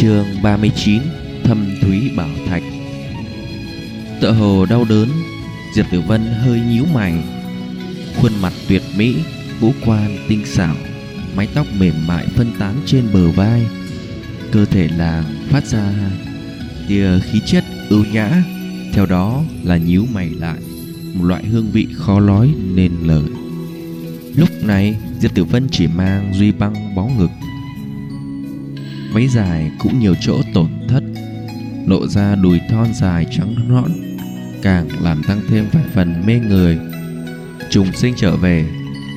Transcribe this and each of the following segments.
chương 39 Thâm Thúy Bảo Thạch. Tựa hồ đau đớn, Diệp Tử Vân hơi nhíu mày. Khuôn mặt tuyệt mỹ, Ngũ quan tinh xảo, Mái tóc mềm mại phân tán trên bờ vai. Cơ thể là phát ra tia khí chất ưu nhã, Theo đó là nhíu mày lại, Một loại hương vị khó nói nên lời. Lúc này, Diệp Tử Vân chỉ mang duy băng bó ngực váy dài cũng nhiều chỗ tổn thất, lộ ra đùi thon dài trắng nõn, càng làm tăng thêm vài phần mê người. Trùng sinh trở về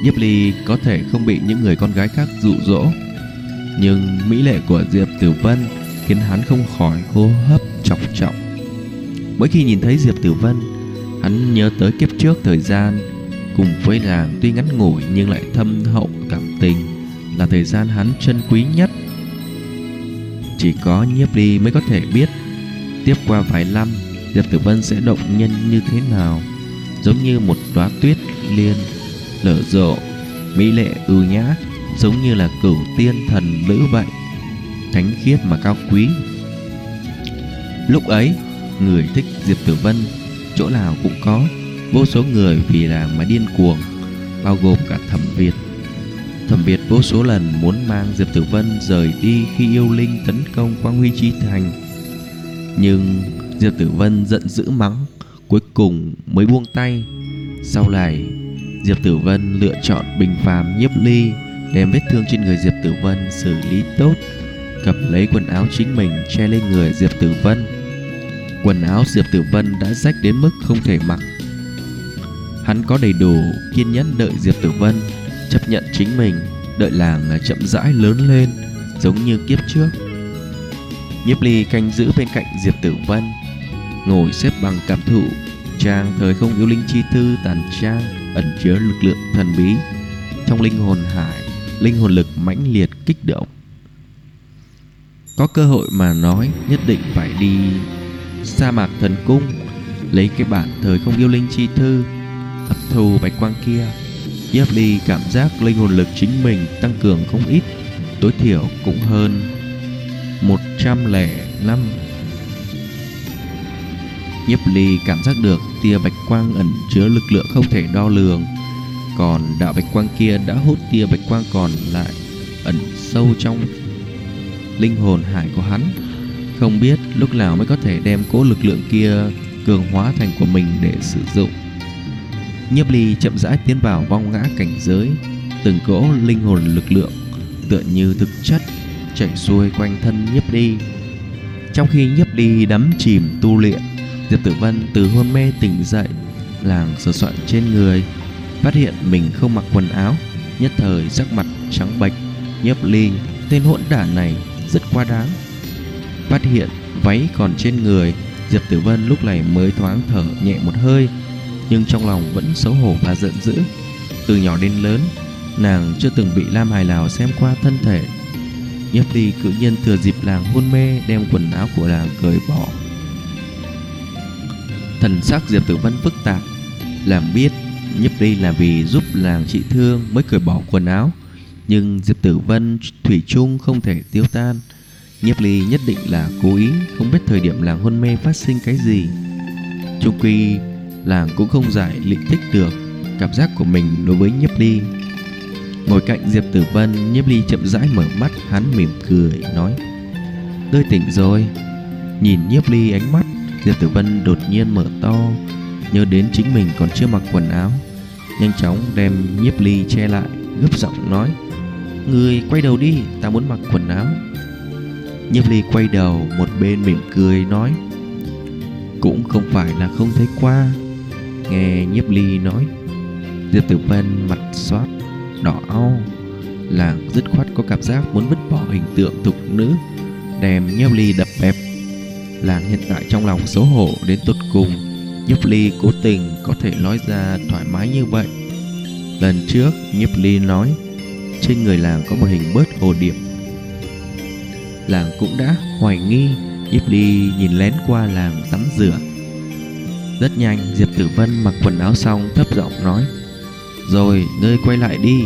nhiếp ly có thể không bị những người con gái khác dụ dỗ, nhưng mỹ lệ của diệp tử vân khiến hắn không khỏi hô hấp trọng trọng mỗi khi nhìn thấy diệp tử vân, hắn nhớ tới kiếp trước thời gian cùng với nàng tuy ngắn ngủi nhưng lại thâm hậu cảm tình là thời gian hắn trân quý nhất chỉ có nhiếp ly mới có thể biết. Tiếp qua vài năm, diệp tử vân sẽ động nhân như thế nào? Giống như một đóa tuyết liên lở rộ, mỹ lệ ưu nhã, giống như là cửu tiên thần nữ vậy. Thánh khiết mà cao quý. Lúc ấy, người thích diệp tử vân, chỗ nào cũng có. Vô số người vì nàng mà điên cuồng, bao gồm cả thẩm việt. Thẩm Việt vô số lần muốn mang Diệp Tử Vân rời đi khi yêu linh tấn công Quang Huy Chi Thành. Nhưng Diệp Tử Vân giận dữ mắng, cuối cùng mới buông tay. Sau này, Diệp Tử Vân lựa chọn bình phàm nhiếp ly, đem vết thương trên người Diệp Tử Vân xử lý tốt, cầm lấy quần áo chính mình che lên người Diệp Tử Vân. Quần áo Diệp Tử Vân đã rách đến mức không thể mặc. Hắn có đầy đủ kiên nhẫn đợi Diệp Tử Vân chấp nhận chính mình, đợi làng à, chậm rãi lớn lên, giống như kiếp trước. Nhiếp ly canh giữ bên cạnh diệp tử vân, ngồi xếp bằng cảm thụ trang thời không yêu linh chi thư tàn trang, ẩn chứa lực lượng thần bí trong linh hồn hải, linh hồn lực mãnh liệt kích động. Có cơ hội mà nói, nhất định phải đi sa mạc thần cung, lấy cái bản thời không yêu linh chi thư, hấp thu bạch quang kia. Yếp Ly cảm giác linh hồn lực chính mình tăng cường không ít, tối thiểu cũng hơn 105. Nhiếp Ly cảm giác được tia bạch quang ẩn chứa lực lượng không thể đo lường, còn đạo bạch quang kia đã hút tia bạch quang còn lại ẩn sâu trong linh hồn hải của hắn. Không biết lúc nào mới có thể đem cố lực lượng kia cường hóa thành của mình để sử dụng. Nhiếp ly chậm rãi tiến vào vong ngã cảnh giới. Từng cỗ linh hồn lực lượng Tựa như thực chất Chạy xuôi quanh thân nhiếp ly. Trong khi nhiếp ly đắm chìm tu luyện, Diệp Tử Vân từ hôn mê tỉnh dậy, Làng sửa soạn trên người, Phát hiện mình không mặc quần áo, Nhất thời sắc mặt trắng bệch. Nhiếp ly, Tên hỗn đản này rất quá đáng. Phát hiện váy còn trên người, Diệp Tử Vân lúc này mới thoáng thở nhẹ một hơi nhưng trong lòng vẫn xấu hổ và giận dữ. Từ nhỏ đến lớn, nàng chưa từng bị Lam Hải Lào xem qua thân thể. Nhiếp Ly cự nhiên thừa dịp làng hôn mê đem quần áo của làng cởi bỏ. Thần sắc Diệp Tử Vân phức tạp, làm biết Nhiếp Ly là vì giúp làng trị thương mới cởi bỏ quần áo. Nhưng Diệp Tử Vân thủy chung không thể tiêu tan. Nhiếp Ly nhất định là cố ý không biết thời điểm làng hôn mê phát sinh cái gì. Trung quy làng cũng không giải lịnh tích được cảm giác của mình đối với nhiếp ly. Ngồi cạnh diệp tử vân, nhiếp ly chậm rãi mở mắt, hắn mỉm cười, nói, tôi tỉnh rồi. Nhìn nhiếp ly ánh mắt, diệp tử vân đột nhiên mở to, nhớ đến chính mình còn chưa mặc quần áo, nhanh chóng đem nhiếp ly che lại, gấp giọng nói, người quay đầu đi, ta muốn mặc quần áo. Nhiếp ly quay đầu, một bên mỉm cười, nói, cũng không phải là không thấy qua Nghe nhiếp ly nói. Diệp Tử Văn mặt xoát Đỏ au Làng dứt khoát có cảm giác muốn vứt bỏ hình tượng thục nữ, Đem nhiếp ly đập bẹp. Làng hiện tại trong lòng xấu hổ đến tột cùng, Nhiếp ly cố tình có thể nói ra thoải mái như vậy. Lần trước, nhiếp ly nói, Trên người làng có một hình bớt hồ điệp. Làng cũng đã hoài nghi, Nhiếp ly nhìn lén qua làng tắm rửa rất nhanh, Diệp Tử Vân mặc quần áo xong thấp giọng nói, Rồi, ngươi quay lại đi.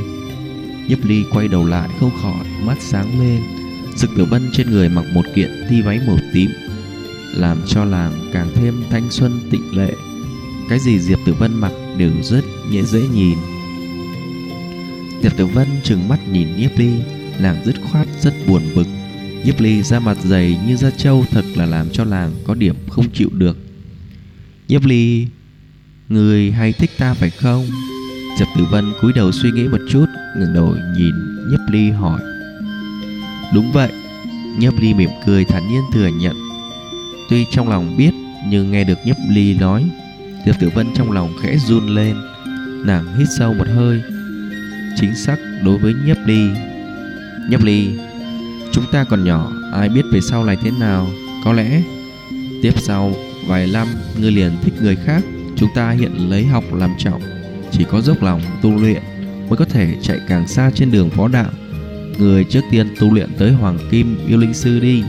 Nhấp ly quay đầu lại không khỏi mắt sáng lên. Diệp Tử Vân trên người mặc một kiện thi váy màu tím, Làm cho làng càng thêm thanh xuân tịnh lệ. Cái gì Diệp Tử Vân mặc đều rất dễ dễ nhìn. Diệp Tử Vân trừng mắt nhìn Nhiếp Ly Nàng dứt khoát rất buồn bực. Nhiếp Ly da mặt dày như da trâu Thật là làm cho làng có điểm không chịu được. Nhiếp Ly, Người hay thích ta phải không? Diệp Tử Vân cúi đầu suy nghĩ một chút, ngẩng đầu nhìn Nhiếp Ly hỏi. Đúng vậy Nhiếp Ly mỉm cười thản nhiên thừa nhận. Tuy trong lòng biết, Nhưng nghe được Nhiếp Ly nói Diệp Tử Vân trong lòng khẽ run lên. Nàng hít sâu một hơi. Chính xác đối với Nhiếp Ly. Nhiếp Ly, Chúng ta còn nhỏ, Ai biết về sau này thế nào? Có lẽ Tiếp sau vài năm, Ngươi liền thích người khác. Chúng ta hiện lấy học làm trọng. Chỉ có dốc lòng tu luyện Mới có thể chạy càng xa trên đường phó đạo. Người trước tiên tu luyện tới Hoàng Kim Yêu Linh Sư đi.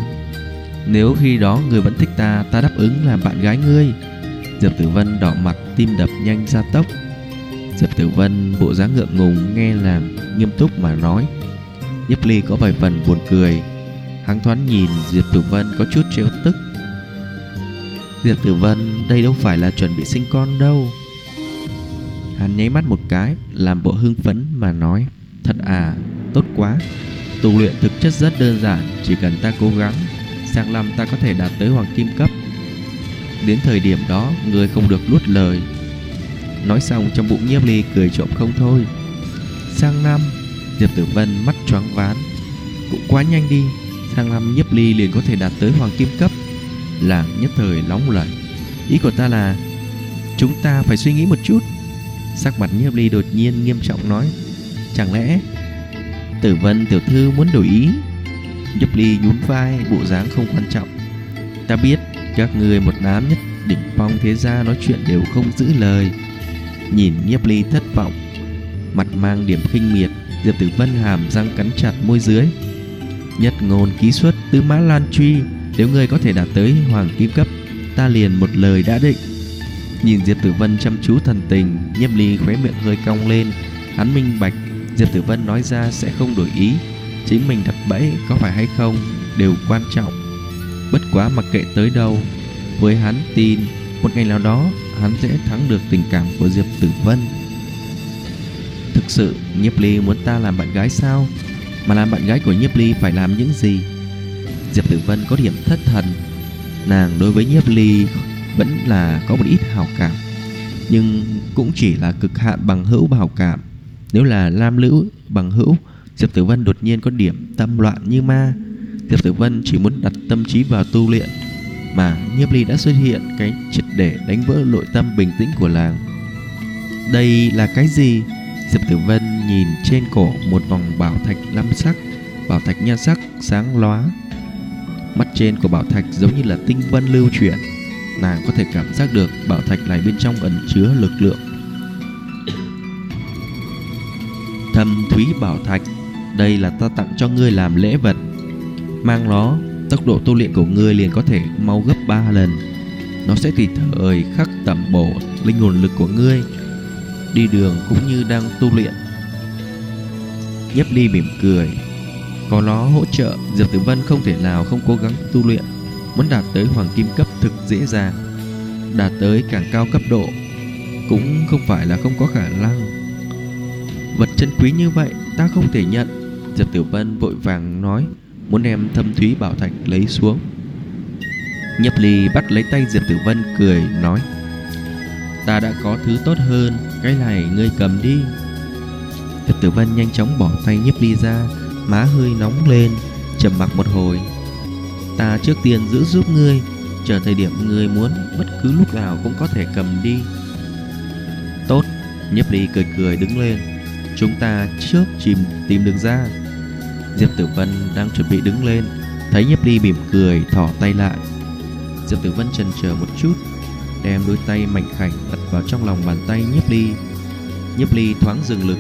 Nếu khi đó người vẫn thích ta Ta đáp ứng làm bạn gái ngươi. Diệp Tử Vân đỏ mặt, tim đập nhanh ra tốc. Diệp Tử Vân bộ dáng ngượng ngùng, nghe làm nghiêm túc mà nói. Nhiếp Ly có vài phần buồn cười. Hắn thoáng nhìn Diệp Tử Vân có chút trêu tức. Diệp Tử Vân, đây đâu phải là chuẩn bị sinh con đâu. Hắn nháy mắt một cái, Làm bộ hưng phấn mà nói, Thật à tốt quá. Tu luyện thực chất rất đơn giản, Chỉ cần ta cố gắng, Sang năm ta có thể đạt tới hoàng kim cấp. Đến thời điểm đó, Người không được nuốt lời. Nói xong, trong bụng nhiếp ly cười trộm không thôi. Sang năm, Diệp Tử Vân mắt choáng ván Cũng quá nhanh đi, Sang năm nhiếp ly liền có thể đạt tới hoàng kim cấp. Làng nhất thời nóng lẩy Ý của ta là, Chúng ta phải suy nghĩ một chút. Sắc mặt nhiếp ly đột nhiên nghiêm trọng nói, Chẳng lẽ Tử Vân tiểu thư muốn đổi ý? Nhiếp ly nhún vai, Bộ dáng không quan trọng. Ta biết các người một đám nhất đỉnh phong thế gia nói chuyện đều không giữ lời. Nhìn nhiếp ly thất vọng, Mặt mang điểm khinh miệt, Diệp Tử Vân hàm răng cắn chặt môi dưới. Nhất ngôn ký xuất tứ mã lan truy nếu ngươi có thể đạt tới hoàng kim cấp, Ta liền một lời đã định. Nhìn Diệp Tử Vân chăm chú thần tình, Nhiếp ly khóe miệng hơi cong lên. Hắn minh bạch, Diệp Tử Vân nói ra sẽ không đổi ý. Chính mình đặt bẫy có phải hay không Đều quan trọng. Bất quá mặc kệ tới đâu, Với hắn tin, Một ngày nào đó hắn sẽ thắng được tình cảm của Diệp Tử Vân. Thực sự, Nhiếp Ly muốn ta làm bạn gái sao? Mà làm bạn gái của Nhiếp Ly phải làm những gì? Diệp Tử Vân có điểm thất thần. Nàng đối với Nhiếp Ly Vẫn là có một ít hào cảm, Nhưng cũng chỉ là cực hạn bằng hữu và hào cảm. Nếu là lam lữ bằng hữu, Diệp Tử Vân đột nhiên có điểm tâm loạn như ma. Diệp Tử Vân chỉ muốn đặt tâm trí vào tu luyện, Mà Nhiếp Ly đã xuất hiện cái triệt để đánh vỡ nội tâm bình tĩnh của làng. Đây là cái gì? Diệp Tử Vân nhìn trên cổ một vòng bảo thạch lam sắc, Bảo thạch nha sắc sáng lóa. Mắt trên của bảo thạch giống như là tinh vân lưu chuyển. Nàng có thể cảm giác được bảo thạch này bên trong ẩn chứa lực lượng. Thâm thúy bảo thạch, Đây là ta tặng cho ngươi làm lễ vật. Mang nó, Tốc độ tu luyện của ngươi liền có thể mau gấp 3 lần. Nó sẽ tùy thời khắc tẩm bổ linh hồn lực của ngươi, Đi đường cũng như đang tu luyện. Nhấp ly mỉm cười. Có nó hỗ trợ, Diệp Tử Vân không thể nào không cố gắng tu luyện. Muốn đạt tới hoàng kim cấp thực dễ dàng, Đạt tới càng cao cấp độ Cũng không phải là không có khả năng. Vật chân quý như vậy, ta không thể nhận. Diệp Tử Vân vội vàng nói, Muốn đem thâm thúy bảo thạch lấy xuống. Nhấp ly bắt lấy tay Diệp Tử Vân cười, nói, Ta đã có thứ tốt hơn, Cái này ngươi cầm đi. Diệp Tử Vân nhanh chóng bỏ tay nhấp ly ra Má hơi nóng lên, trầm mặc một hồi. Ta trước tiên giữ giúp ngươi, Chờ thời điểm ngươi muốn, Bất cứ lúc nào cũng có thể cầm đi. Tốt Nhấp ly cười cười đứng lên. Chúng ta trước chìm, tìm đường ra. Diệp Tử Vân đang chuẩn bị đứng lên, Thấy Nhiếp Ly mỉm cười thỏ tay lại. Diệp Tử Vân chần chờ một chút, Đem đôi tay mảnh khảnh đặt vào trong lòng bàn tay Nhiếp Ly. Nhiếp Ly thoáng dừng lực,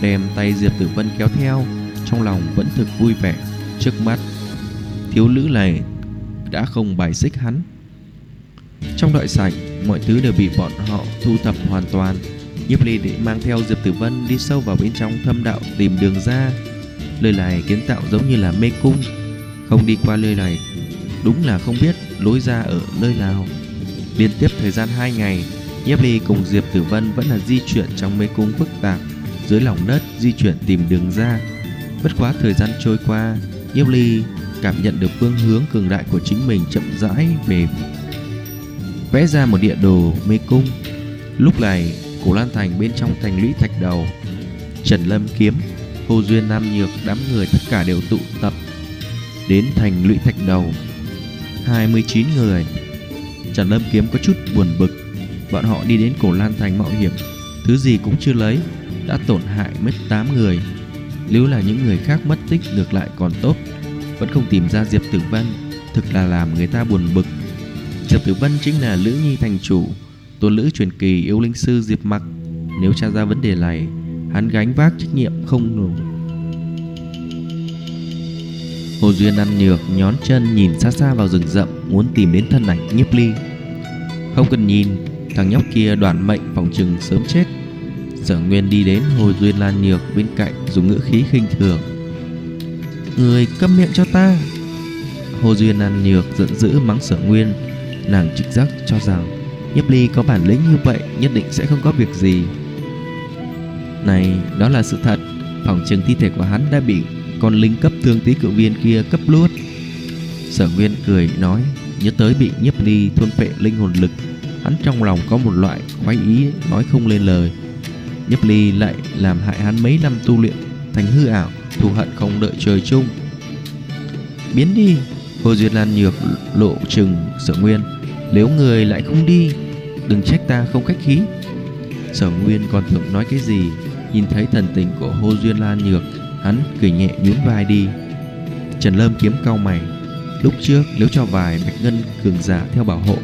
Đem tay Diệp Tử Vân kéo theo. Trong lòng vẫn thực vui vẻ Trước mắt. Thiếu nữ này đã không bài xích hắn. Trong đội sảnh, Mọi thứ đều bị bọn họ thu thập hoàn toàn. Nhiếp Ly để mang theo Diệp Tử Vân đi sâu vào bên trong thâm đạo tìm đường ra. Lời này kiến tạo giống như là mê cung. Không đi qua nơi này, Đúng là không biết lối ra ở nơi nào. Liên tiếp thời gian 2 ngày, Nhiếp Ly cùng Diệp Tử Vân vẫn là di chuyển trong mê cung phức tạp Dưới lòng đất di chuyển tìm đường ra. Bất quá thời gian trôi qua Nhiếp Ly cảm nhận được phương hướng cường đại của chính mình chậm rãi về vẽ ra một địa đồ mê cung. Lúc này, Cổ Lan Thành bên trong thành lũy thạch đầu, Trần Lâm Kiếm, Hồ Duyên Nam Nhược đám người tất cả đều tụ tập đến thành lũy thạch đầu. 29 người. Trần Lâm Kiếm có chút buồn bực, bọn họ đi đến Cổ Lan Thành mạo hiểm, thứ gì cũng chưa lấy, đã tổn hại mất 8 người. Nếu là những người khác mất tích ngược lại còn tốt, Vẫn không tìm ra Diệp Tử Vân, Thực là làm người ta buồn bực. Diệp Tử Vân chính là Lữ Nhi thành chủ, Tôn Lữ truyền kỳ yêu linh sư Diệp Mặc. Nếu tra ra vấn đề này, Hắn gánh vác trách nhiệm không đủ Hồ Duyên ăn nhược, nhón chân nhìn xa xa vào rừng rậm, Muốn tìm đến thân ảnh nhiếp ly. Không cần nhìn, Thằng nhóc kia đoạn mệnh phòng trừng sớm chết. Sở Nguyên đi đến Hồ Duyên Lan Nhược bên cạnh dùng ngữ khí khinh thường. Người câm miệng cho ta. Hồ Duyên Lan Nhược giận dữ mắng Sở Nguyên. Nàng trực giác cho rằng Nhiếp Ly có bản lĩnh như vậy nhất định sẽ không có việc gì. Này, đó là sự thật. Phòng trường thi thể của hắn đã bị con linh cấp thương tí cự viên kia cấp luốt. Sở Nguyên cười nói, nhớ tới bị Nhiếp Ly thôn phệ linh hồn lực, hắn trong lòng có một loại khoái ý nói không lên lời. Nhấp ly lại làm hại hắn mấy năm tu luyện thành hư ảo, thù hận không đợi trời chung. Biến đi, Hồ Duyệt Lan nhược lộ trừng sở nguyên. Nếu người lại không đi, đừng trách ta không khách khí. Sở Nguyên còn tưởng nói cái gì, nhìn thấy thần tình của Hồ Duyên Lan nhược, hắn cười nhẹ nhún vai đi. Trần Lâm kiếm cau mày, lúc trước nếu cho vài bạch ngân cường giả theo bảo hộ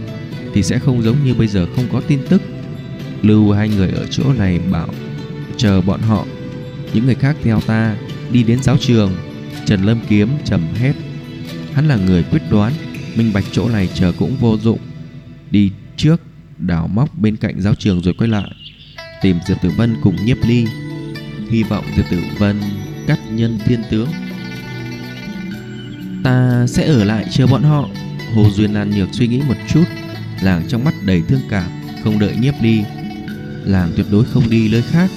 thì sẽ không giống như bây giờ không có tin tức Lưu hai người ở chỗ này bảo, chờ bọn họ, Những người khác theo ta, Đi đến giáo trường. Trần Lâm Kiếm trầm hét. Hắn là người quyết đoán, Minh bạch chỗ này chờ cũng vô dụng. Đi trước, đào móc bên cạnh giáo trường rồi quay lại, Tìm Diệp Tử Vân cùng nhiếp ly. Hy vọng Diệp Tử Vân cắt nhân thiên tướng. Ta sẽ ở lại chờ bọn họ. Hồ Duyên An Nhược suy nghĩ một chút, Làng trong mắt đầy thương cảm, Không đợi nhiếp ly làng tuyệt đối không đi nơi khác.